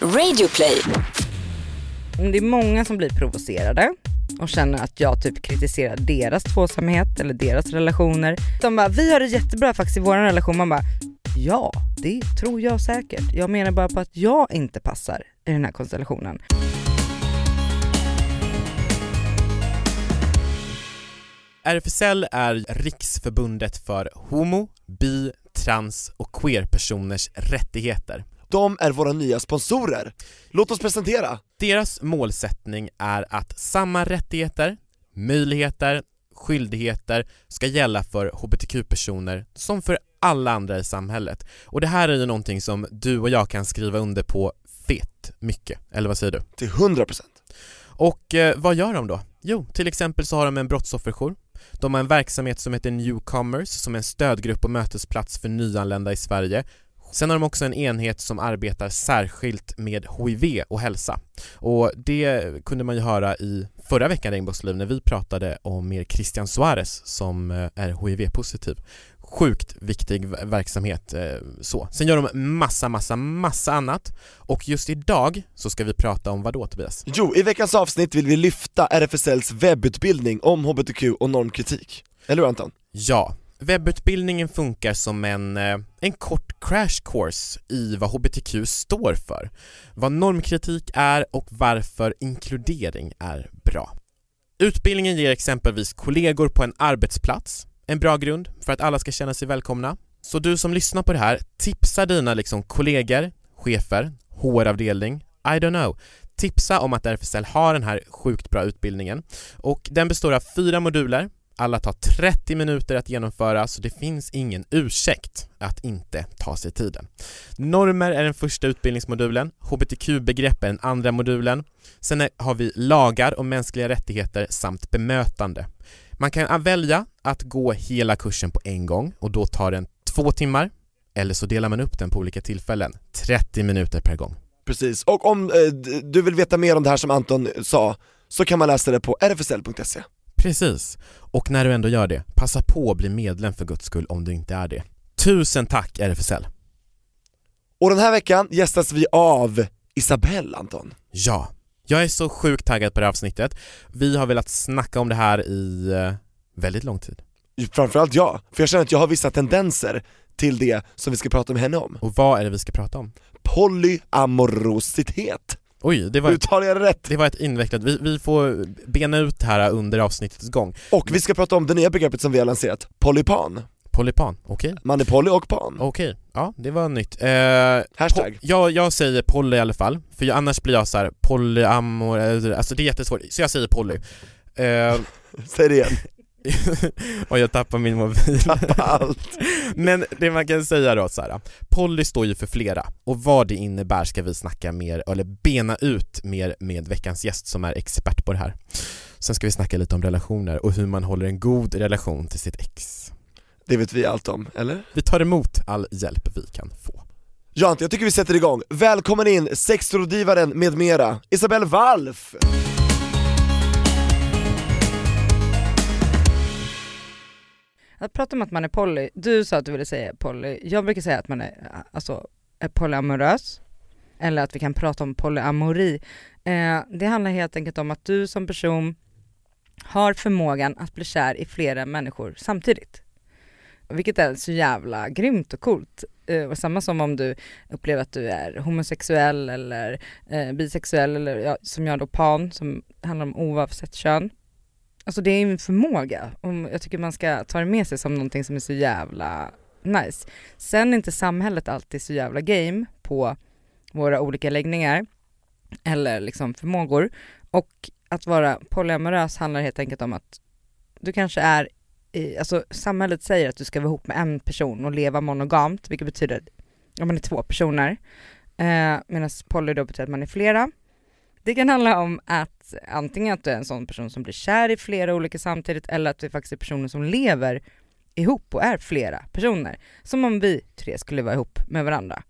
Radioplay. Det är många som blir provocerade och känner att jag typ kritiserar deras tvåsamhet eller deras relationer. De bara, vi har det jättebra faktiskt i vår relation. Man bara, ja det tror jag säkert. Jag menar bara på att jag inte passar i den här konstellationen. RFSL är Riksförbundet för homo, bi, trans och queer-personers rättigheter. De är våra nya sponsorer. Låt oss presentera. Deras målsättning är att samma rättigheter, möjligheter, skyldigheter ska gälla för hbtq-personer som för alla andra i samhället. Och det här är ju någonting som du och jag kan skriva under på fett mycket, eller vad säger du? Till 100%. Och eh, vad gör de då? Jo, till exempel så har de en brottsofferjour de har en verksamhet som heter Newcomers som är en stödgrupp och mötesplats för nyanlända i Sverige Sen har de också en enhet som arbetar särskilt med HIV och hälsa och det kunde man ju höra i förra veckan Regnbågsliv när vi pratade om mer Christian Suarez som eh, är HIV-positiv sjukt viktig verksamhet eh, så. Sen gör de massa, massa, massa annat och just idag så ska vi prata om vad då Tobias? Jo, i veckans avsnitt vill vi lyfta RFSLs webbutbildning om HBTQ och normkritik. Eller hur Anton? Ja, Webbutbildningen funkar som en, eh, en kort crash course i vad HBTQ står för, vad normkritik är och varför inkludering är bra. Utbildningen ger exempelvis kollegor på en arbetsplats en bra grund för att alla ska känna sig välkomna. Så du som lyssnar på det här, tipsa dina liksom kollegor, chefer, HR-avdelning, I don't know. Tipsa om att RFSL har den här sjukt bra utbildningen och den består av fyra moduler alla tar 30 minuter att genomföra så det finns ingen ursäkt att inte ta sig tiden. Normer är den första utbildningsmodulen, hbtq-begrepp är den andra modulen, sen har vi lagar och mänskliga rättigheter samt bemötande. Man kan välja att gå hela kursen på en gång och då tar den två timmar eller så delar man upp den på olika tillfällen, 30 minuter per gång. Precis, och om eh, du vill veta mer om det här som Anton sa så kan man läsa det på rfsl.se Precis, och när du ändå gör det, passa på att bli medlem för guds skull om du inte är det. Tusen tack RFSL! Och den här veckan gästas vi av Isabelle Anton. Ja, jag är så sjukt taggad på det här avsnittet. Vi har velat snacka om det här i eh, väldigt lång tid. Framförallt jag, för jag känner att jag har vissa tendenser till det som vi ska prata med henne om. Och vad är det vi ska prata om? Polyamorositet. Oj, det var, Uttalar jag rätt? det var ett invecklat, vi, vi får bena ut det här under avsnittets gång. Och vi ska prata om det nya begreppet som vi har lanserat, polypan. Polypan, okej? Man är poly och pan. Okej, ja det var nytt. Eh, Hashtag. po- jag, säger poly i alla fall, för jag, annars blir jag så här polyamor, alltså det är jättesvårt, så jag säger poly. Eh, Säg det igen, och jag tappar min mobil. tappa allt. Men det man kan säga då så här. Poly står ju för flera och vad det innebär ska vi snacka mer, eller bena ut mer med veckans gäst som är expert på det här. Sen ska vi snacka lite om relationer och hur man håller en god relation till sitt ex. Det vet vi allt om, eller? Vi tar emot all hjälp vi kan få. Ja Ante, jag tycker vi sätter igång. Välkommen in, sexrådgivaren med mera, Isabelle Walf! Att prata om att man är poly, du sa att du ville säga poly, jag brukar säga att man är, alltså, är polyamorös, eller att vi kan prata om polyamori. Eh, det handlar helt enkelt om att du som person har förmågan att bli kär i flera människor samtidigt. Vilket är så jävla grymt och coolt. Eh, och samma som om du upplever att du är homosexuell eller eh, bisexuell eller ja, som jag då pan, som handlar om oavsett kön. Alltså det är en förmåga och jag tycker man ska ta det med sig som någonting som är så jävla nice. Sen är inte samhället alltid så jävla game på våra olika läggningar eller liksom förmågor och att vara polyamorös handlar helt enkelt om att du kanske är i, alltså samhället säger att du ska vara ihop med en person och leva monogamt, vilket betyder att man är två personer. Eh, Medan poly då betyder att man är flera. Det kan handla om att antingen att du är en sån person som blir kär i flera olika samtidigt eller att du faktiskt är personer som lever ihop och är flera personer. Som om vi tre skulle vara ihop med varandra.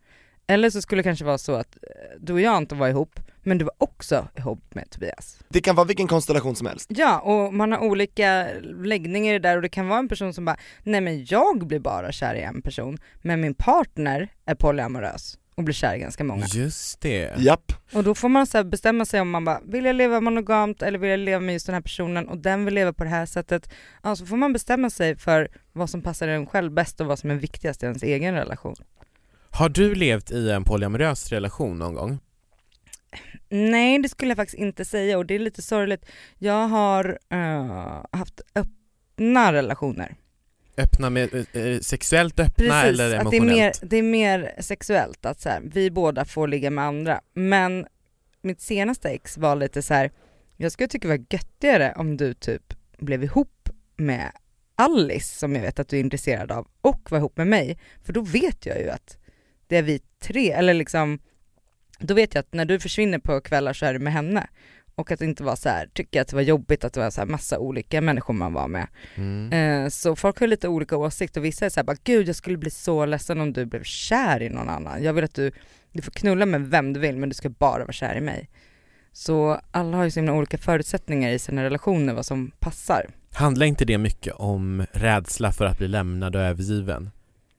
Eller så skulle det kanske vara så att eh, du och jag inte var ihop, men du var också ihop med Tobias. Det kan vara vilken konstellation som helst. Ja, och man har olika läggningar i det där och det kan vara en person som bara, nej men jag blir bara kär i en person, men min partner är polyamorös. Och blir kär i ganska många. Just det. Japp, Och då får man så här bestämma sig om man bara, vill jag leva monogamt eller vill jag leva med just den här personen och den vill leva på det här sättet. Ja, så får man bestämma sig för vad som passar en själv bäst och vad som är viktigast i ens egen relation. Har du levt i en polyamorös relation någon gång? Nej det skulle jag faktiskt inte säga och det är lite sorgligt. Jag har eh, haft öppna relationer. Öppna med, eh, sexuellt öppna eller att det är, emotionellt? mer, det är mer sexuellt, att så här, vi båda får ligga med andra. Men mitt senaste ex var lite så här. jag skulle tycka det var göttigare om du typ blev ihop med Alice som jag vet att du är intresserad av och var ihop med mig. För då vet jag ju att det är vi tre, eller liksom, då vet jag att när du försvinner på kvällar så är du med henne. Och att inte var så här, tycker att det var jobbigt att det var så här massa olika människor man var med. Mm. Eh, så folk har lite olika åsikter och vissa är såhär bara gud jag skulle bli så ledsen om du blev kär i någon annan. Jag vill att du, du får knulla med vem du vill men du ska bara vara kär i mig. Så alla har ju så himla olika förutsättningar i sina relationer vad som passar. Handlar inte det mycket om rädsla för att bli lämnad och övergiven?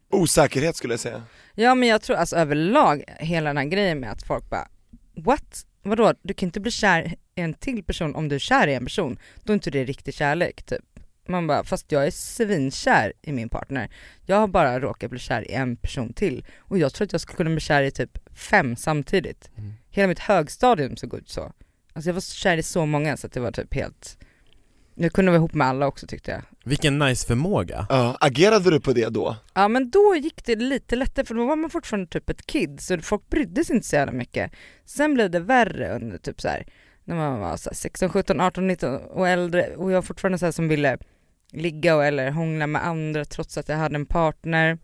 osäkerhet skulle jag säga. Ja men jag tror alltså överlag hela den här grejen med att folk bara what? Vadå? Du kan inte bli kär en till person om du är kär i en person. Då är inte det riktig kärlek typ. Man bara, fast jag är svinkär i min partner. Jag har bara råkat bli kär i en person till. Och jag tror att jag skulle kunna bli kär i typ fem samtidigt. Mm. Hela mitt högstadium såg ut så. Alltså jag var kär i så många så att det var typ helt jag kunde vara ihop med alla också tyckte jag. Vilken nice förmåga. Ja, agerade du på det då? Ja men då gick det lite lättare för då var man fortfarande typ ett kid så folk brydde sig inte så jävla mycket. Sen blev det värre under typ så här, när man var så 16, 17, 18, 19 och äldre och jag var fortfarande så här som ville ligga och, eller hångla med andra trots att jag hade en partner.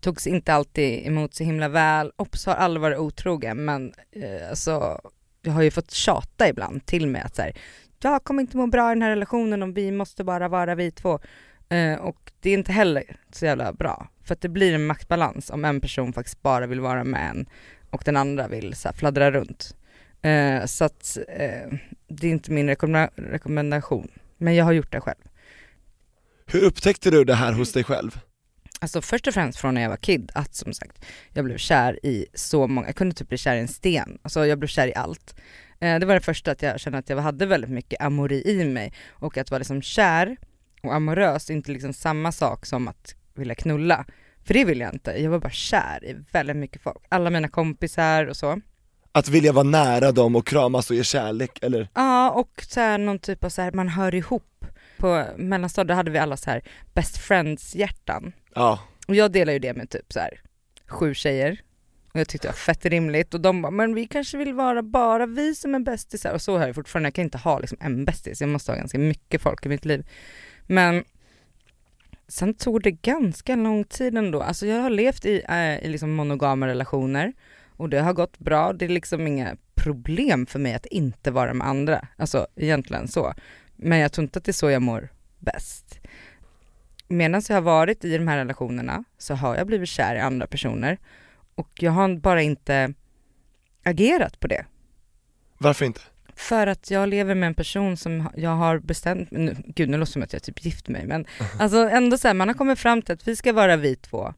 Togs inte alltid emot så himla väl. Ops har aldrig varit otrogen men eh, alltså jag har ju fått tjata ibland till mig att så här, jag kommer inte må bra i den här relationen om vi måste bara vara vi två. Eh, och det är inte heller så jävla bra. För att det blir en maktbalans om en person faktiskt bara vill vara med en och den andra vill så här, fladdra runt. Eh, så att eh, det är inte min rekommenda- rekommendation. Men jag har gjort det själv. Hur upptäckte du det här hos dig själv? Alltså först och främst från när jag var kid, att som sagt, jag blev kär i så många, jag kunde typ bli kär i en sten, alltså jag blev kär i allt. Eh, det var det första att jag kände att jag hade väldigt mycket amori i mig och att vara liksom kär och amorös är inte liksom samma sak som att vilja knulla. För det vill jag inte, jag var bara kär i väldigt mycket folk, alla mina kompisar och så. Att vilja vara nära dem och kramas och ge kärlek, eller? Ja och så här, någon typ av så här, man hör ihop. På mellanstadiet hade vi alla så här best friends hjärtan. Ja, Och jag delar ju det med typ så här sju tjejer. Och jag tyckte det var fett rimligt och de bara, men vi kanske vill vara bara vi som är bästisar och så har jag fortfarande, jag kan inte ha liksom en bästis, jag måste ha ganska mycket folk i mitt liv. Men sen tog det ganska lång tid ändå, alltså jag har levt i, äh, i liksom monogama relationer och det har gått bra, det är liksom inga problem för mig att inte vara med andra, alltså egentligen så. Men jag tror inte att det är så jag mår bäst medan jag har varit i de här relationerna så har jag blivit kär i andra personer och jag har bara inte agerat på det. varför inte? För att jag lever med en person som jag har bestämt, nu, gud nu låter det som att jag typ gift mig men alltså ändå så här, man har kommit fram till att vi ska vara vi två.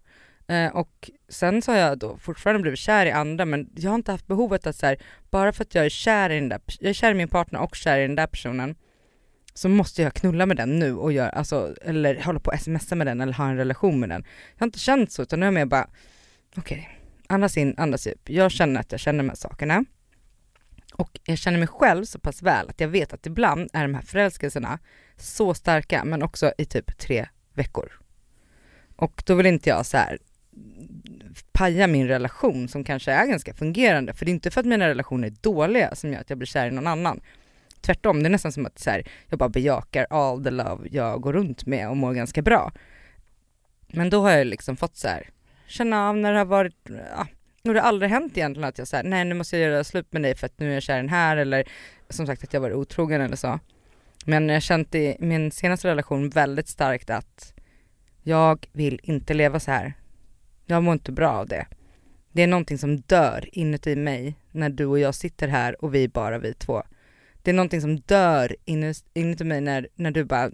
Eh, och sen så har jag då fortfarande blivit kär i andra men jag har inte haft behovet att så här, bara för att jag är kär i den där, jag är kär i min partner och kär i den där personen så måste jag knulla med den nu och göra, alltså, eller hålla på och smsa med den eller ha en relation med den. Jag har inte känt så utan nu är jag mer bara, okej, andas in, andas ut. Jag känner att jag känner de här sakerna. Och jag känner mig själv så pass väl att jag vet att ibland är de här förälskelserna så starka men också i typ tre veckor. Och då vill inte jag så här paja min relation som kanske är ganska fungerande för det är inte för att mina relationer är dåliga som gör att jag blir kär i någon annan. Tvärtom, det är nästan som att så här, jag bara bejakar all the love jag går runt med och mår ganska bra. Men då har jag liksom fått så här, känna av när det har varit, ja, och det har aldrig hänt egentligen att jag säger nej nu måste jag göra slut med dig för att nu är jag kär i den här eller som sagt att jag varit otrogen eller så. Men jag har känt i min senaste relation väldigt starkt att jag vill inte leva så här. Jag mår inte bra av det. Det är någonting som dör inuti mig när du och jag sitter här och vi är bara vi två. Det är någonting som dör inuti, mig när, när du bara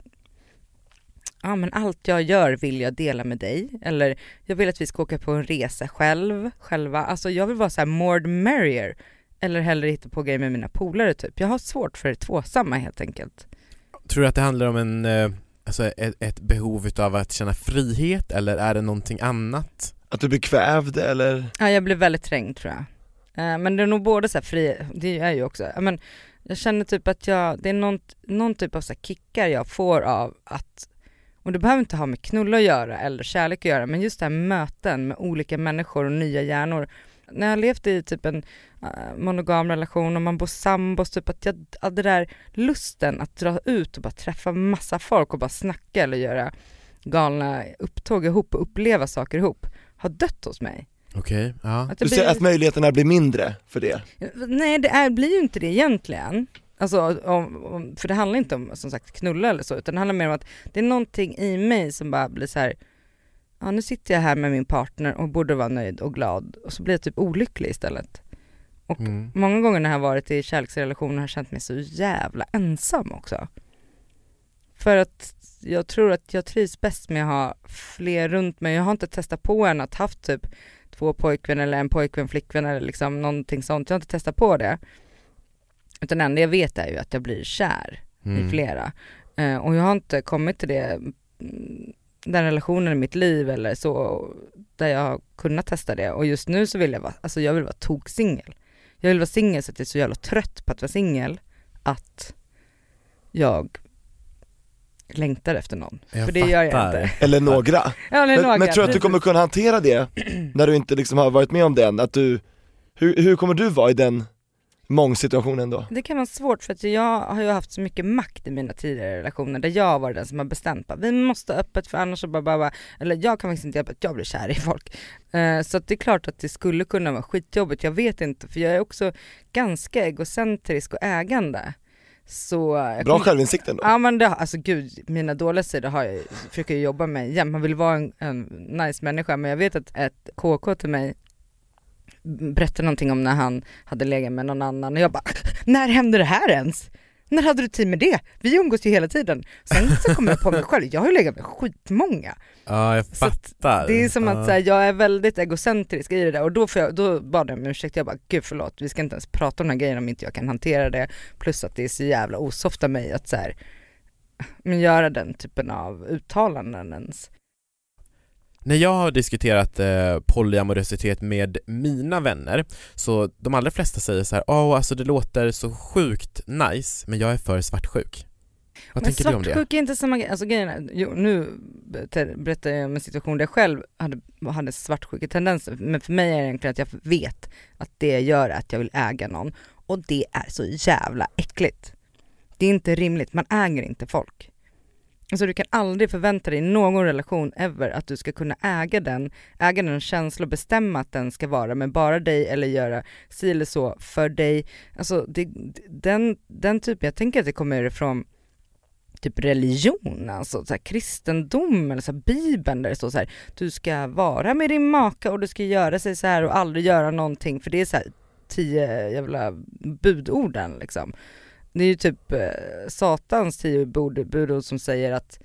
ja men allt jag gör vill jag dela med dig, eller jag vill att vi ska åka på en resa själv, själva, alltså jag vill vara så här more the merrier, eller hellre hitta på grejer med mina polare typ. Jag har svårt för det tvåsamma helt enkelt. Tror du att det handlar om en, eh, alltså ett, ett behov utav att känna frihet eller är det någonting annat? Att du blir kvävd eller? Ja jag blir väldigt trängd tror jag. Eh, men det är nog både så här fri, det är ju också, men jag känner typ att jag, det är någon, någon typ av så här kickar jag får av att, och det behöver inte ha med knulla att göra eller kärlek att göra, men just det här möten med olika människor och nya hjärnor. När jag levt i typ en eh, monogam relation och man bor sambos, typ att jag, att det där lusten att dra ut och bara träffa massa folk och bara snacka eller göra galna upptåg ihop och uppleva saker ihop har dött hos mig. Okej, ja. Att Du ser blir- att möjligheterna blir mindre för det? Nej det är, blir ju inte det egentligen. Alltså, om, om, för det handlar inte om som sagt knulla eller så, utan det handlar mer om att det är någonting i mig som bara blir så här. ja nu sitter jag här med min partner och borde vara nöjd och glad och så blir jag typ olycklig istället. Mm. Många gånger när jag har varit i kärleksrelationer har jag känt mig så jävla ensam också. För att jag tror att jag trivs bäst med att ha fler runt mig. Jag har inte testat på än att haft typ två pojkvänner eller en pojkvän, flickvän eller liksom någonting sånt. Jag har inte testat på det. Utan det enda jag vet är ju att jag blir kär i Mm. flera. Eh, och jag har inte kommit till det, mm, den relationen i mitt liv eller så, där jag har kunnat testa det. Och just nu så vill jag vara, alltså jag vill vara toksingel. Jag vill vara singel så att jag är så jävla trött på att vara singel, att jag längtar efter någon. Jag För det gör jag fattar. inte. Eller några? Ja, är Men, några, men tror du att du kommer kunna hantera det när du inte liksom har varit med om det än? Att du, hur, hur kommer du vara i den mångsituationen då? Det kan vara svårt för att jag har ju haft så mycket makt i mina tidigare relationer där jag varit den som har bestämt att vi måste öppet för annars så bara, bara, bara eller jag kan faktiskt inte hjälpa att jag blir kär i folk. Eh, så att det är klart att det skulle kunna vara skitjobbigt, jag vet inte för jag är också ganska egocentrisk och ägande. Så Bra kom- självinsikt ändå? Ja men det, alltså gud, mina dåliga sidor har jag, försöker jag jobba med jämt. Man vill vara en, en nice människa men jag vet att ett KK till mig berättade någonting om när han hade legat med någon annan och jag bara, när hände det här ens? När hade du tid med det? Vi umgås ju hela tiden. Sen så kommer jag på mig själv, jag har ju legat med skitmånga. Ja, jag Så att fattar. Det är som att så här, jag är väldigt egocentrisk i det där och då, får jag, då bad jag om ursäkt, jag bara gud förlåt, vi ska inte ens prata om den här grejen om inte jag kan hantera det. Plus att det är så jävla osoft av mig att så här, men göra den typen av uttalanden ens. När jag har diskuterat eh, polyamorositet med mina vänner så de allra flesta säger så här, åh alltså det låter så sjukt nice men jag är för svartsjuk. Vad men tänker du om det? svartsjuk är inte samma grej, alltså grejen är, jo, nu ber- berättar jag om en situation där jag själv hade, hade svartsjuketendenser, men för mig är det egentligen att jag vet att det gör att jag vill äga någon och det är så jävla äckligt. Det är inte rimligt, man äger inte folk. Alltså du kan aldrig förvänta dig i någon relation ever att du ska kunna äga den, äga den känsla och bestämma att den ska vara med bara dig eller göra si eller så för dig. Alltså det, den, den typen, jag tänker att det kommer ifrån typ religion, alltså så här, kristendom eller så här, bibeln där det står så här, du ska vara med din maka och du ska göra sig så här och aldrig göra någonting för det är så här tio jävla budorden liksom. Det är ju typ eh, satans tio budord som säger att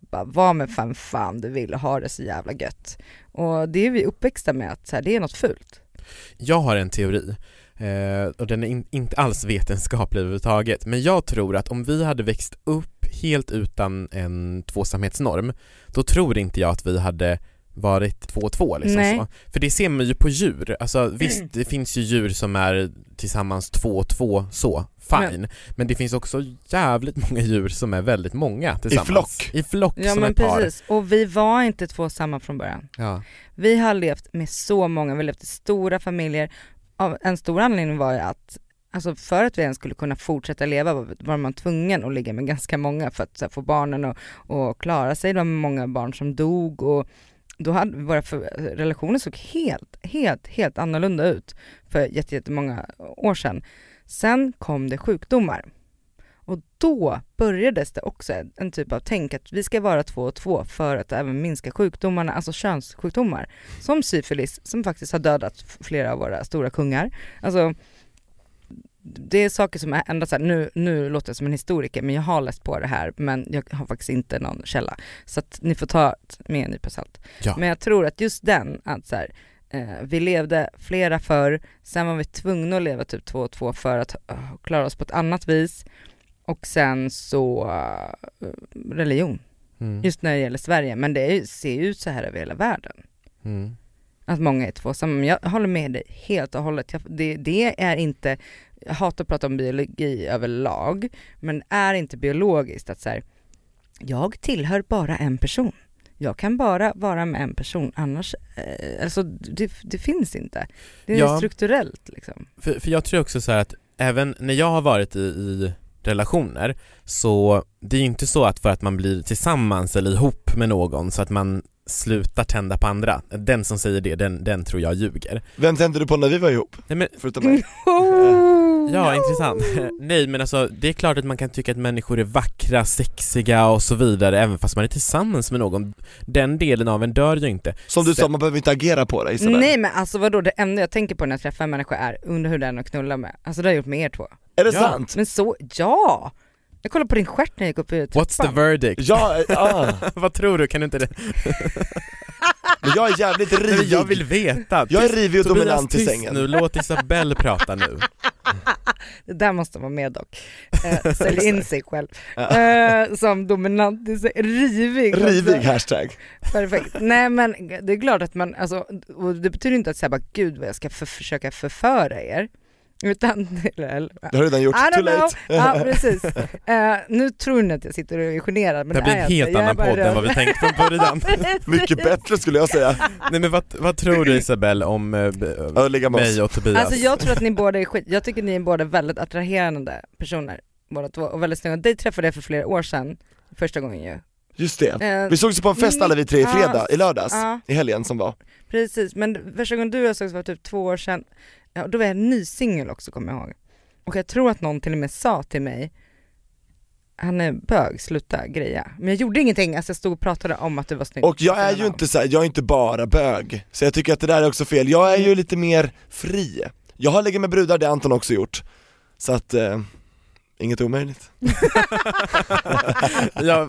bara var med fan fan du vill och ha det så jävla gött. Och det är vi uppväxta med att så här, det är något fult. Jag har en teori eh, och den är in, inte alls vetenskaplig överhuvudtaget men jag tror att om vi hade växt upp helt utan en tvåsamhetsnorm då tror inte jag att vi hade varit två och två liksom Nej. så. För det ser man ju på djur, alltså visst det finns ju djur som är tillsammans två och två så, fine. Men det finns också jävligt många djur som är väldigt många tillsammans. flock. I flock Ja som men ett par. precis, och vi var inte två samma från början. Ja. Vi har levt med så många, vi har levt i stora familjer. En stor anledning var ju att, alltså för att vi ens skulle kunna fortsätta leva var- var man tvungen att ligga med ganska många för att så här, få barnen att och klara sig. Det var många barn som dog och då hade våra relationer såg helt, helt, helt annorlunda ut för jätte- jättemånga år sedan. Sen kom det sjukdomar. Och då började det också en, typ av tänk att vi ska vara två och två för att även minska sjukdomarna, alltså könssjukdomar. Som syfilis som faktiskt har dödat flera av våra stora kungar. Alltså det är saker som är ändå så här, nu, nu låter jag som en historiker men jag har läst på det här men jag har faktiskt inte någon källa. Så att ni får ta med en nypa salt. Ja. Men jag tror att just den, att så här, eh, vi levde flera förr, sen var vi tvungna att leva typ två och två för att uh, klara oss på ett annat vis. Och sen så uh, religion, Mm. just när det gäller Sverige. Men det är, ser ju ut så här över hela världen. Mm. Att många är tvåsamma. Men jag håller med dig helt och hållet. Jag, det, det är inte, jag hatar att prata om biologi överlag, men är inte biologiskt att så här, jag tillhör bara en person. Jag kan bara vara med en person, annars, eh, alltså det, det finns inte. Det är Ja. strukturellt liksom. För, för jag tror också så här att även när jag har varit i, i relationer så det är ju inte så att för att man blir tillsammans eller ihop med någon så att man slutar tända på andra. Den som säger det, den, den tror jag ljuger. Vem tände du på när vi var ihop? Nej men, Förutom mig? ja intressant. Nej men alltså det är klart att man kan tycka att människor är vackra, sexiga och så vidare även fast man är tillsammans med någon. Den delen av en dör ju inte. Som du Sen- sa, man behöver inte agera på det Isabel. Nej men alltså vadå, det enda jag tänker på när jag träffar en människa är, undrar hur den är att knulla med. Alltså det har jag gjort med er två. Är det Ja. sant? Men så, ja! Jag kollade på din stjärt när jag gick upp i trappan. What's the verdict? Ja, eh, ah. Vad tror du? Kan du inte det? men jag är jävligt rivig jag vill veta. Jag är rivig och Tobias, dominant i sängen. nu, låt Isabelle prata nu. Det där måste vara med dock. Eh, sälj in sig själv. Eh, som dominant, i sig- rivig. Rivig Alltså, hashtag perfekt. Nej men det är klart att man, alltså, och det betyder inte att säga bara gud vad jag ska för, försöka förföra er. Utan, eller, Det har du redan gjort, too late Ja precis. Eh, nu tror ni att jag sitter och är generad men Det blir är en jag helt inte. Jag är annan bara podd än vad vi tänkt från början. Mycket bättre skulle jag säga, Nej men vad, vad tror du Isabelle om oss mig och Tobias? Alltså jag tror att ni båda är skit, jag tycker ni är båda väldigt attraherande personer båda två och väldigt snygga. Dig träffade jag för flera år sedan, första gången ju. Just det, Eh, vi sågs ju på en fest alla vi tre i fredag, i lördags, i helgen som var Precis, men första gången du och jag sågs var typ två år sedan, ja, då var jag ny singel också kommer jag ihåg. Och jag tror att någon till och med sa till mig, han är bög, sluta greja. Men jag gjorde ingenting, alltså jag stod och pratade om att du var snygg. Och jag är ju inte så här, jag är inte bara bög, så jag tycker att det där är också fel, jag är ju lite mer fri. Jag har legat med brudar, det har Anton också gjort, så att, eh, inget omöjligt. Ja,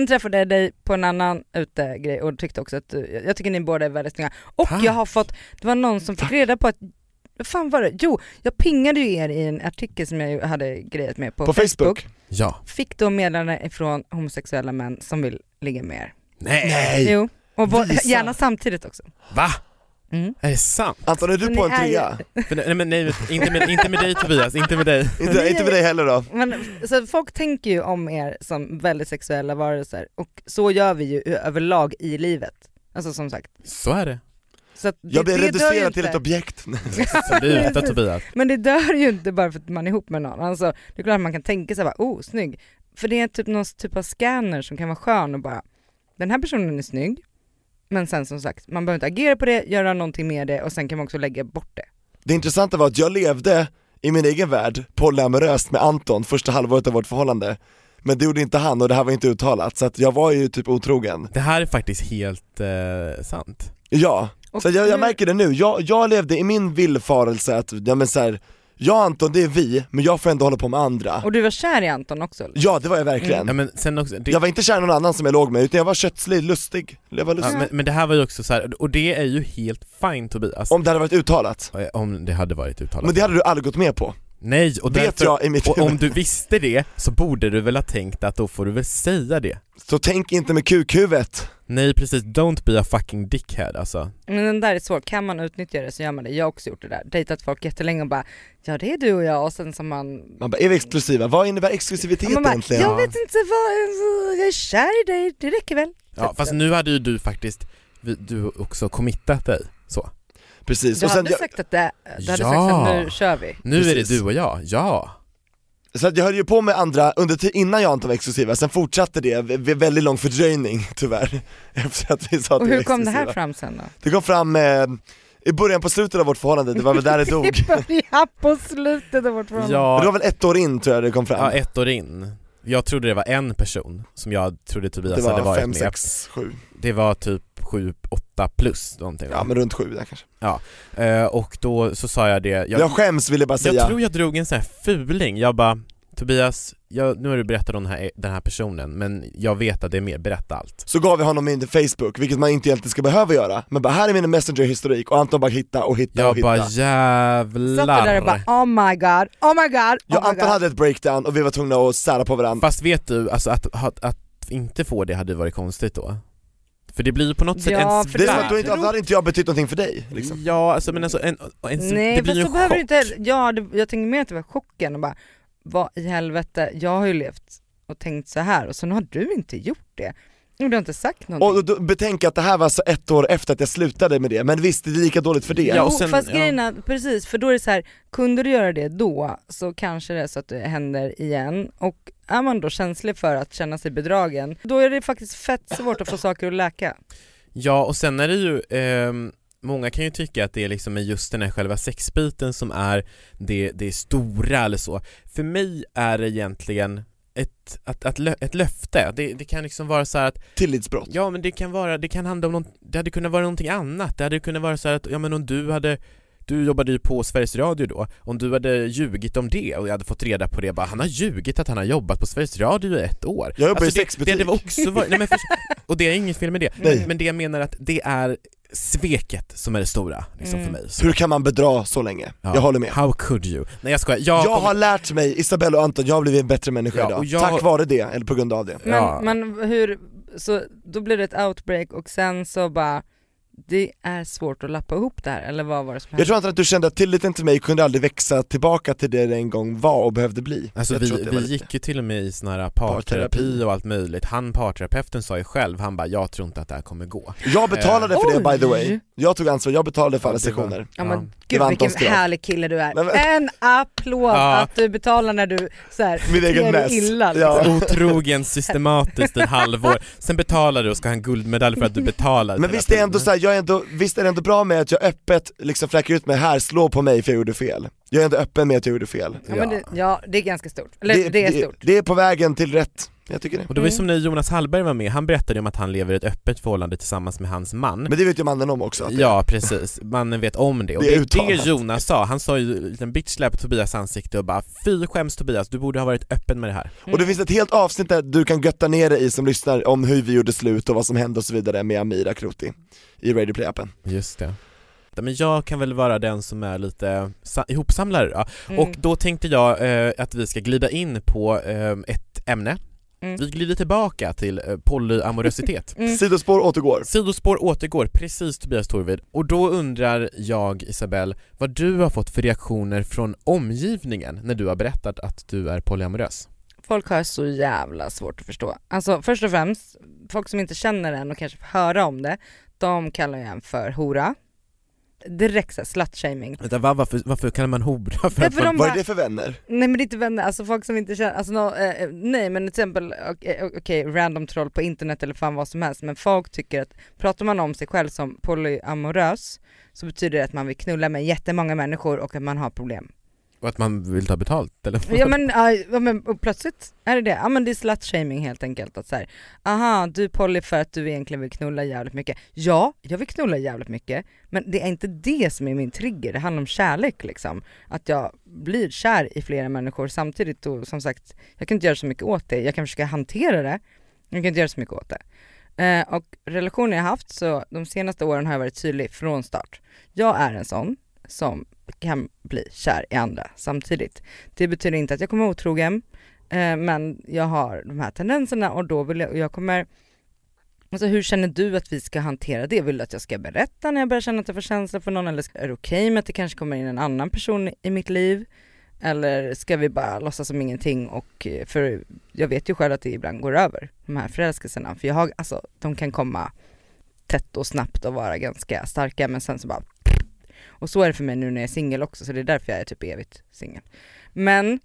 sen träffade jag dig på en annan utegrej och tyckte också att du, jag tycker ni båda är väldigt snygga. Och Tack. jag har fått, det var någon som fick reda på att, vad fan var det? Jo, jag pingade ju er i en artikel som jag hade grejat med på, På Facebook? Ja. Fick då meddelanden ifrån homosexuella män som vill ligga med er. Nej! Jo, och gärna samtidigt också. Va? Mm. Är det sant? Anton är du Så på en ju- trea? För, nej men nej, inte med, inte med dig Tobias, inte med dig. Inte, inte med dig heller då? Men, så folk tänker ju om er som väldigt sexuella varelser och så gör vi ju överlag i livet. Alltså som sagt. Så är det. Så att det, Jag blir ju reducerad till ett objekt Sluta Tobias. Men det dör ju inte bara för att man är ihop med någon. Alltså, det är klart att man kan tänka sig bara, oh snygg. För det är typ någon typ av scanner som kan vara skön och bara, den här personen är snygg. Men sen som sagt, man behöver inte agera på det, göra någonting med det och sen kan man också lägga bort det. Det intressanta var att jag levde i min egen värld polyamoröst med Anton första halvåret av vårt förhållande Men det gjorde inte han och det här var inte uttalat, så att jag var ju typ otrogen Det här är faktiskt helt eh, sant. Ja, Och så jag, jag märker det nu, jag, jag levde i min villfarelse att, ja men så här, jag och Anton det är vi, men jag får ändå hålla på med andra Och du var kär i Anton också? eller? Ja det var jag verkligen, Ja men sen också, det, jag var inte kär i någon annan som jag låg med utan jag var kötslig, lustig, jag var ja, lustig men, men det här var ju också så här, och det är ju helt fine Tobias. Om det hade varit uttalat, Om det hade varit uttalat. men det hade du aldrig gått med på, Nej, och vet därför, jag i mitt och om du visste det så borde du väl ha tänkt att då får du väl säga det. Så tänk inte med kukhuvudet Nej precis, don't be a fucking dickhead alltså. Men den där är svår, kan man utnyttja det så gör man det. Jag har också gjort det där, dejtat folk jättelänge och bara ja det är du och jag och sen som man Man bara, är vi exklusiva? Vad innebär exklusivitet man bara, egentligen? jag vet inte vad, jag är kär i dig, det räcker väl? Ja fast nu hade ju du faktiskt, du också committat dig så. Precis, Du och sen hade jag, sagt att det, du hade Ja. sagt att nu kör vi. Nu är det Precis. du och jag, ja. så att jag höll ju på med andra under innan jag och Anton var exklusiva, sen fortsatte det vid väldigt lång fördröjning tyvärr Efter att vi sa att Och vi var hur kom det här fram sen då? Det kom fram eh, i början på slutet av vårt förhållande, det var väl där det dog I början på slutet av vårt förhållande. Det var Ja, väl ett år in tror jag det kom fram ja, ett år in. Jag trodde det var en person som jag trodde Tobias Det hade var varit fem, med. sex, sju, Det var typ 7, 8 plus någonting ja men runt sju där kanske Eh, och då så sa jag det, jag, Jag, skäms vill jag bara säga jag tror jag drog en sån här fuling, jag bara Tobias, jag, nu har du berättat om den här, den här personen men jag vet att det är mer, berätta allt. Så gav vi honom min Facebook, vilket man inte egentligen ska behöva göra Men bara här är min messenger-historik och Anton bara hitta och hitta och Jag hitta bara Satt du där och bara jävlar. oh my god, oh my god, Jag oh och my Anton god. hade ett breakdown och vi var tvungna att sära på varandra Fast vet du, alltså att, att, att inte få det hade varit konstigt då. För det blir ju på något sätt Ja, en för Det är som att då inte, hade inte jag betytt någonting för dig liksom. Ja, alltså men alltså en, en, Nej det blir ju så en behöver chock. du inte, ja det, jag tänker mer att det var chocken och bara vad i helvete, jag har ju levt och tänkt så här och så nu har du inte gjort det. Du har inte sagt någonting. Och då, betänk att det här var alltså ett år efter att jag slutade med det, men visst det är lika dåligt för det Ja, jo, och sen- fast ja. grejen är, precis, för då är det så här, kunde du göra det då så kanske det är så att det händer igen och är man då känslig för att känna sig bedragen, då är det faktiskt fett svårt att få saker att läka. Ja, och sen är det ju, ehm, många kan ju tycka att det är liksom just den här själva sexbiten som är det, det stora eller så. För mig är det egentligen ett, att, att, lö- ett löfte, det, det kan liksom vara så att Tillitsbrott. Ja men det kan vara, det kan handla om något, det hade kunnat vara någonting annat, det hade kunnat vara så att, ja men om du hade du jobbade ju på Sveriges Radio då, om du hade ljugit om det och jag hade fått reda på det, bara han har ljugit att han har jobbat på Sveriges Radio i ett år. Jag jobbar i det, sexbutik. det, det var också var, nej, men för, Och det är inget fel med det, Nej. men, men det jag menar att det är sveket som är det stora liksom, Mm. för mig så, Hur kan man bedra så länge? ja. Jag håller med How could you? Nej jag skojar, jag, Jag kommer- har lärt mig, Isabella och Anton, jag har blivit en bättre människa Ja, idag, jag- tack vare det, eller på grund av det Men, Ja. men hur, så då blir det ett outbreak och sen så bara, det är svårt att lappa ihop det här eller vad var det som Jag hände? tror inte att du kände att tilliten till mig kunde aldrig växa tillbaka till det det en gång var och behövde bli Alltså jag vi, tror vi lite- gick ju till och med i sån här parterapi Parterapi. och allt möjligt, han parterapeuten sa ju själv, han bara 'jag tror inte att det här kommer gå' Jag betalade för det by the way, jag tog ansvar, jag betalade för Ja, alla sessioner Ja Ja. men gud vilken härlig kille du är. Men- En applåd Ja. att du betalar när du så här, Min egen mess. illa. Ja. liksom. Otrogen systematiskt i ett halvår, sen betalar du och ska ha en guldmedalj för att du betalar Men visst är, det ändå tiden. Jag är ändå, visst är det ändå bra med att jag öppet liksom fläcker ut mig här, slå på mig för jag gjorde fel Jag är ändå öppen med att jag gjorde fel Ja, men det, ja det är ganska stort. Eller det, är stort. det är på vägen till rätt, jag tycker det. Och det var ju Mm. som när Jonas Hallberg var med, han berättade om att han lever ett öppet förhållande tillsammans med hans man. Men det vet ju mannen om också det- Ja precis, mannen vet om det. Och Det det är det uttalat. Jonas sa, han sa ju en liten bitch slap på Tobias ansikte och bara Fy skäms Tobias, du borde ha varit öppen med det här. Och det finns ett helt avsnitt där du kan götta ner dig i som lyssnar om hur vi gjorde slut och vad som hände och så vidare med Amira Kroti i Radio Play-appen Just det. Men jag kan väl vara den som är lite sa- ihopsamlare då. Mm. Och då tänkte jag eh, att vi ska glida in på eh, ett ämne Mm. Vi glider tillbaka till eh, polyamorositet Mm. Sidospår återgår Sidospår återgår, precis Tobias Torvid. Och då undrar jag, Isabelle, vad du har fått för reaktioner från omgivningen när du har berättat att du är polyamorös? Folk har så jävla svårt att förstå. Alltså först och främst, folk som inte känner en och kanske får höra om det, de kallar ju en för hora. Direkt såhär slutshaming. Vänta, va, varför, varför kallar man hora? För Ja, för de Vad är det för vänner? Nej men det är inte vänner, alltså folk som inte känner, alltså no, eh, nej men till exempel, okej okej, random troll på internet eller fan vad som helst, men folk tycker att, pratar man om sig själv som polyamorös så betyder det att man vill knulla med jättemånga människor och att man har problem och att man vill ta betalt eller? Ja men, ja, men och plötsligt är det det, ja men det är slutshaming helt enkelt att så här, aha du är poly för att du egentligen vill knulla jävligt mycket. Ja, jag vill knulla jävligt mycket, men det är inte det som är min trigger, det handlar om kärlek liksom. Att jag blir kär i flera människor samtidigt och som sagt, jag kan inte göra så mycket åt det, jag kan försöka hantera det, men jag kan inte göra så mycket åt det. Eh, och relationer jag haft så de senaste åren har jag varit tydlig från start. Jag är en sån som kan bli kär i andra samtidigt. Det betyder inte att jag kommer vara otrogen, eh, men jag har de här tendenserna och då vill jag, och jag kommer Alltså hur känner du att vi ska hantera det? Vill du att jag ska berätta när jag börjar känna att jag får känslor för någon eller är det okej med att det kanske kommer in en annan person i mitt liv? Eller ska vi bara låtsas som ingenting och, eh, för jag vet ju själv att det ibland går över, de här förälskelserna. För jag har, alltså de kan komma tätt och snabbt och vara ganska starka men sen så bara och så är det för mig nu när jag är singel också, så det är därför jag är typ evigt singel. Men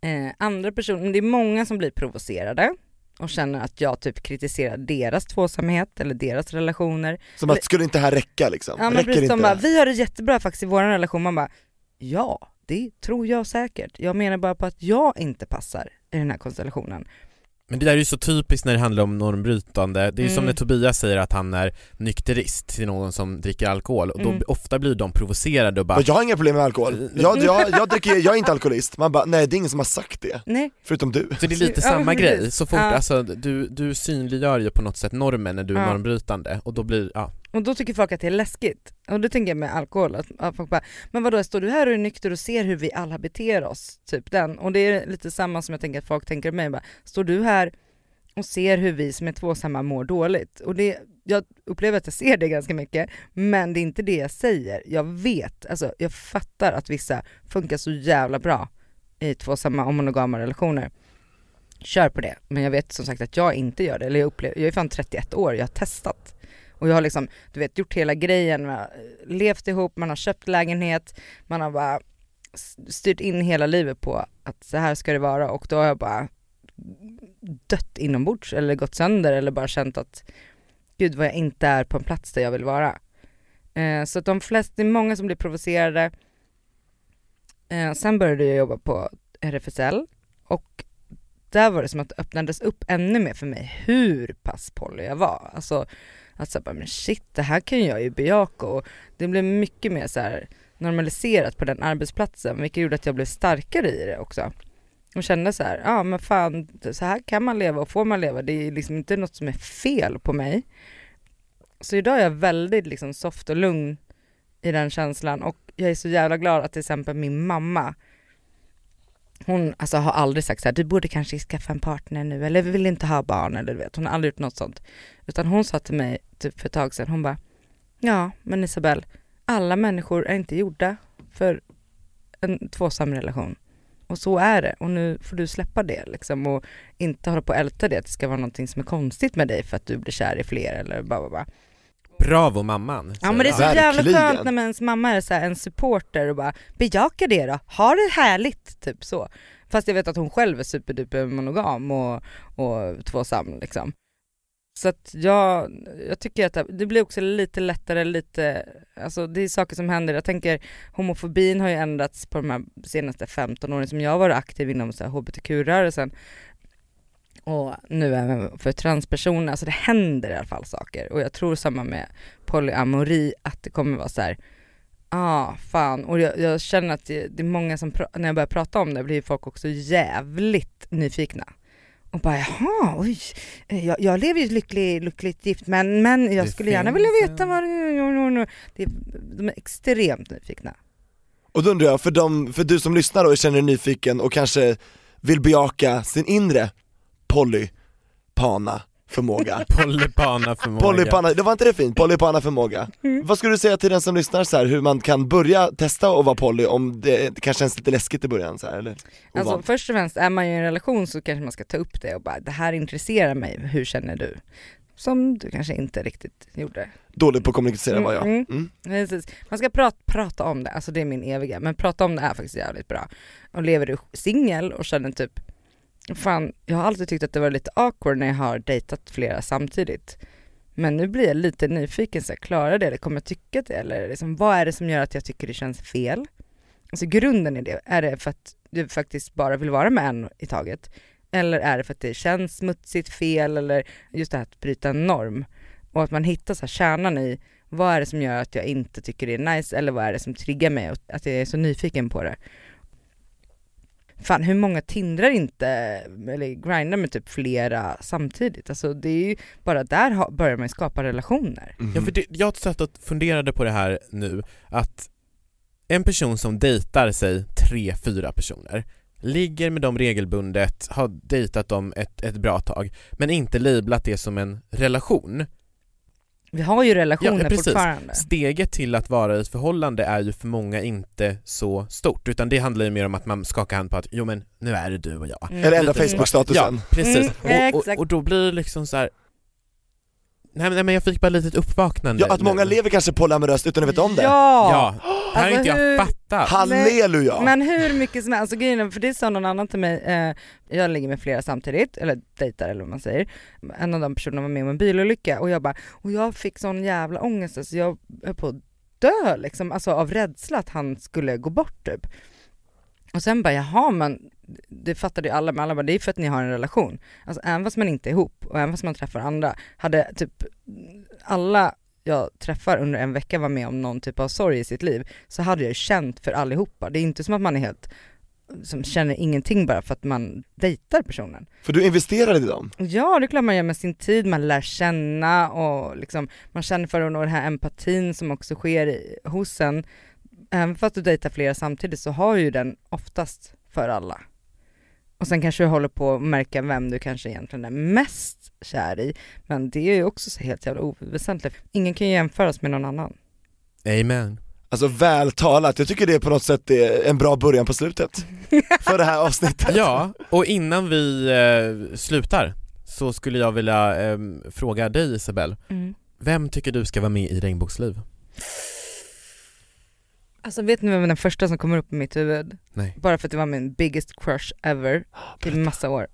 eh, andra personer, det är många som blir provocerade och känner att jag typ kritiserar deras tvåsamhet eller deras relationer. Som att, skulle inte det här räcka liksom? Ja men Räcker precis, inte de bara, vi har det jättebra faktiskt i vår relation, man bara, ja det tror jag säkert. Jag menar bara på att jag inte passar i den här konstellationen. Men det där är ju så typiskt när det handlar om normbrytande, det är ju som Mm. när Tobias säger att han är nykterist till någon som dricker alkohol. Och då Mm. ofta blir de provocerade och bara jag har inga problem med alkohol, jag, jag, jag, dricker, jag är inte alkoholist, man bara nej det är ingen som har sagt det, Nej, förutom du. Så det är lite Ja, samma grej, så fort, Ja. alltså du, du synliggör ju på något sätt normen när du är Ja. normbrytande. Och då blir, ja och då tycker folk att det är läskigt. Och då tänker jag med alkohol, att, att folk bara, men vadå står du här och är nykter och ser hur vi alla beter oss? Typ den. Och det är lite samma som jag tänker att folk tänker om mig, bara, står du här och ser hur vi som är tvåsamma mår dåligt? Och det, jag upplever att jag ser det ganska mycket, men det är inte det jag säger. Jag vet, alltså jag fattar att vissa funkar så jävla bra i tvåsamma och monogama relationer. Kör på det, men jag vet som sagt att jag inte gör det. Eller jag, upplever, jag är fan 31 år, jag har testat. Och jag har liksom, du vet, gjort hela grejen, man har levt ihop, man har köpt lägenhet, man har bara styrt in hela livet på att så här ska det vara och då har jag bara dött inombords eller gått sönder eller bara känt att gud vad jag inte är på en plats där jag vill vara. Eh, så att de flesta, det är många som blir provocerade. Eh, sen började jag jobba på RFSL och där var det som att det öppnades upp ännu mer för mig hur pass poly jag var. Alltså att så bara, men shit det här kan jag ju bejaka och det blev mycket mer så här normaliserat på den arbetsplatsen vilket gjorde att jag blev starkare i det också. Och kände så här, ja men fan så här kan man leva och får man leva, det är liksom inte något som är fel på mig. Så idag är jag väldigt liksom soft och lugn i den känslan och jag är så jävla glad att till exempel min mamma hon alltså, har aldrig sagt så här, du borde kanske skaffa en partner nu eller vill inte ha barn eller du vet, hon har aldrig gjort något sånt. Utan hon sa till mig typ för ett tag sedan, hon bara, ja men Isabelle, alla människor är inte gjorda för en tvåsam relation. Och så är det och nu får du släppa det liksom och inte hålla på och älta det att det ska vara någonting som är konstigt med dig för att du blir kär i fler eller bara, bara, bara. Bravo mamman! Ja men det är så jävla Verkligen. skönt när ens mamma är så här en supporter och bara bejaka det då, ha det härligt, typ så. Fast jag vet att hon själv är superduper monogam och, och tvåsam liksom. Så att jag, jag tycker att det- blir också lite lättare, lite, alltså det är saker som händer. Jag tänker homofobin har ju ändrats på de här senaste 15 åren som jag har varit aktiv inom så här hbtq-rörelsen. Och nu även för transpersoner, alltså det händer i alla fall saker. Och jag tror samma med polyamori, att det kommer vara så här. ah fan, och jag, jag känner att det, det är många som, när jag börjar prata om det blir folk också jävligt nyfikna. Och bara jaha, oj, jag, jag lever ju lycklig, lyckligt gift men, men jag Det skulle gärna vilja veta vad det det är. De är extremt nyfikna. Och då undrar jag, för, de, för du som lyssnar och känner dig nyfiken och kanske vill bejaka sin inre polypana förmåga Polypana förmåga. Polypana, det var inte det fint? Polypana förmåga. Mm. Vad skulle du säga till den som lyssnar så här, hur man kan börja testa att vara poly om det, det kanske känns lite läskigt i början så här, eller? Alltså först och främst, är man i en relation så kanske man ska ta upp det och bara det här intresserar mig, hur känner du? Som du kanske inte riktigt gjorde. Dålig på att kommunicera var jag. Mm, Mm. Precis. Man ska prata, prata om det, alltså det är min eviga, men prata om det är faktiskt jävligt bra. Och lever du singel och känner typ, fan jag har alltid tyckt att det var lite awkward när jag har dejtat flera samtidigt. Men nu blir jag lite nyfiken, så här, klarar det eller kommer jag tycka det? Eller liksom, vad är det som gör att jag tycker det känns fel? Alltså grunden i det, är det för att du faktiskt bara vill vara med en i taget? Eller är det för att det känns smutsigt, fel eller just det här att bryta en norm? Och att man hittar så här kärnan i vad är det som gör att jag inte tycker det är nice eller vad är det som triggar mig och att jag är så nyfiken på det. Fan hur många tindrar inte, eller grindar med typ flera samtidigt? Alltså det är ju, bara där börjar man skapa relationer. Mm. Ja, för det, jag satt och funderade på det här nu, att en person som dejtar sig tre, fyra personer, ligger med dem regelbundet, har dejtat dem ett, ett bra tag, men inte lablat det som en relation. Vi har ju relationer Ja, precis. fortfarande. Steget till att vara i ett förhållande är ju för många inte så stort, utan det handlar ju mer om att man skakar hand på att jo men nu är det du och jag. Mm. Eller ändra. Facebook-statusen. Ja, precis. Mm, och, och, och då blir det liksom så här. Nej, men- nej men jag fick bara ett litet uppvaknande Ja, att många lever kanske polyamoröst utan att veta om det. Ja! Ja, det här har Alltså, inte hur- jag fattat Halleluja! Men hur mycket som helst, alltså grejen är, för det sa någon annan till mig, eh, jag ligger med flera samtidigt, eller dejtar eller vad man säger. En av de personerna var med om en bilolycka och jag bara, och jag fick sån jävla ångest, alltså jag höll på att dö liksom, alltså av rädsla att han skulle gå bort typ. Och sen bara, jaha men det fattade ju alla, men alla bara, det är för att ni har en relation. Alltså även fast man inte är ihop och även fast man träffar andra, hade typ alla jag träffar under en vecka var med om någon typ av sorg i sitt liv så hade jag ju känt för allihopa. Det är inte som att man är helt som känner ingenting bara för att man dejtar personen. För du investerade i dem? Ja det är klart man gör med sin tid, man lär känna och liksom man känner för den och den här empatin som också sker i, hos en. Även fast du dejtar flera samtidigt så har ju den oftast för alla. Och sen kanske du håller på att märka vem du kanske egentligen är mest kär i. Men det är ju också så helt jävla oväsentligt. Ingen kan ju jämföras med någon annan. Amen Alltså väl talat, jag tycker det är på något sätt är en bra början på slutet för det här avsnittet. Ja, och innan vi eh, slutar så skulle jag vilja eh, fråga dig Isabel, vem tycker du ska vara med i Regnbågsliv? Alltså vet ni vem den första som kommer upp i mitt huvud? Nej. Bara för att det var min biggest crush ever i massa år.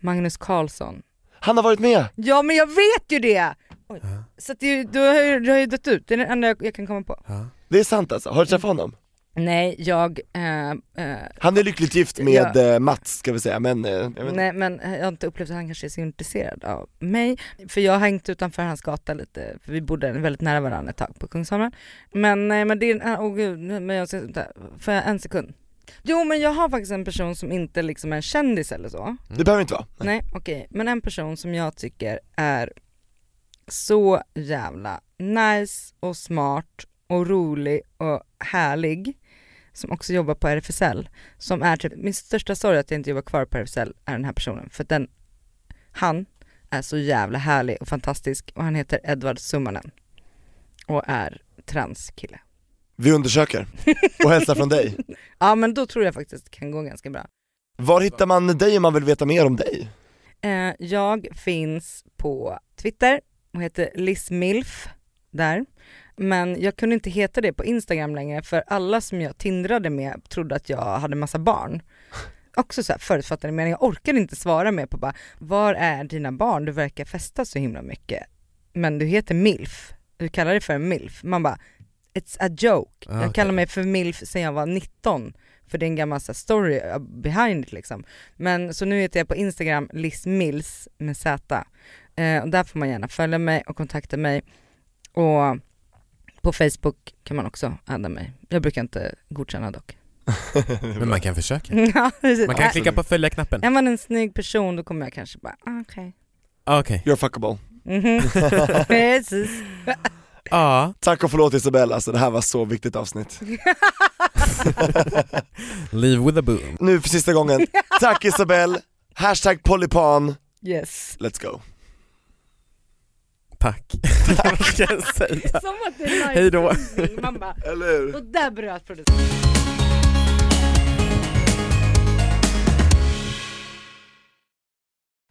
Magnus Carlsson. Han har varit med! Ja men jag vet ju det! Oj. Ja. Så att det, du, har ju, du har ju dött ut, det är det enda jag, jag kan komma på. Ja. Det är sant alltså, har du träffat honom? Nej jag, eh, eh, Han är lyckligt gift med eh, Mats ska vi säga, men eh, jag nej men jag har inte upplevt att han kanske är så intresserad av mig. För jag har hängt utanför hans gata lite, för vi bodde väldigt nära varandra ett tag på Kungsholmen. Men nej men det är, åh gud, men jag ska, får jag en sekund? Jo men jag har faktiskt en person som inte liksom är en kändis eller så. Det behöver inte vara. Nej okej, men en person som jag tycker är så jävla nice och smart och rolig och härlig som också jobbar på RFSL som är typ, min största sorg att jag inte jobbar kvar på RFSL är den här personen för den, han är så jävla härlig och fantastisk och han heter Edvard Summanen och är transkille. Vi undersöker, och hälsar från dig. Ja men då tror jag faktiskt det kan gå ganska bra. Var hittar man dig om man vill veta mer om dig? Eh, jag finns på Twitter och heter Liz Milf där. Men jag kunde inte heta det på Instagram längre för alla som jag tindrade med trodde att jag hade massa barn. Också så här förutfattade meningar, jag orkade inte svara mer på bara var är dina barn? Du verkar festa så himla mycket. Men du heter Milf, du kallar dig för en Milf. Man bara it's a joke. Ah, jag kallar mig för Milf sedan jag var 19 för det är en gammal så här, story behind it liksom. Men så nu heter jag på Instagram Liz Mills med Z. Eh, och där får man gärna följa mig och kontakta mig. Och på Facebook kan man också adda mig. Jag brukar inte godkänna dock. Men man kan försöka. Ja, precis. Man kan klicka på följa-knappen. Är man en snygg person då kommer jag kanske bara, ah, okej. Okej. You're fuckable. Mhm. Precis. Ja, Tack och förlåt Isabella, alltså det här var så viktigt avsnitt. leave with a boom. Nu för sista gången, tack Isabel, hashtag polypan, Yes. let's go. Tack. Ska jag säga? Som att det är. Hej då. Man bara, Eller hur? och där bröt producenten.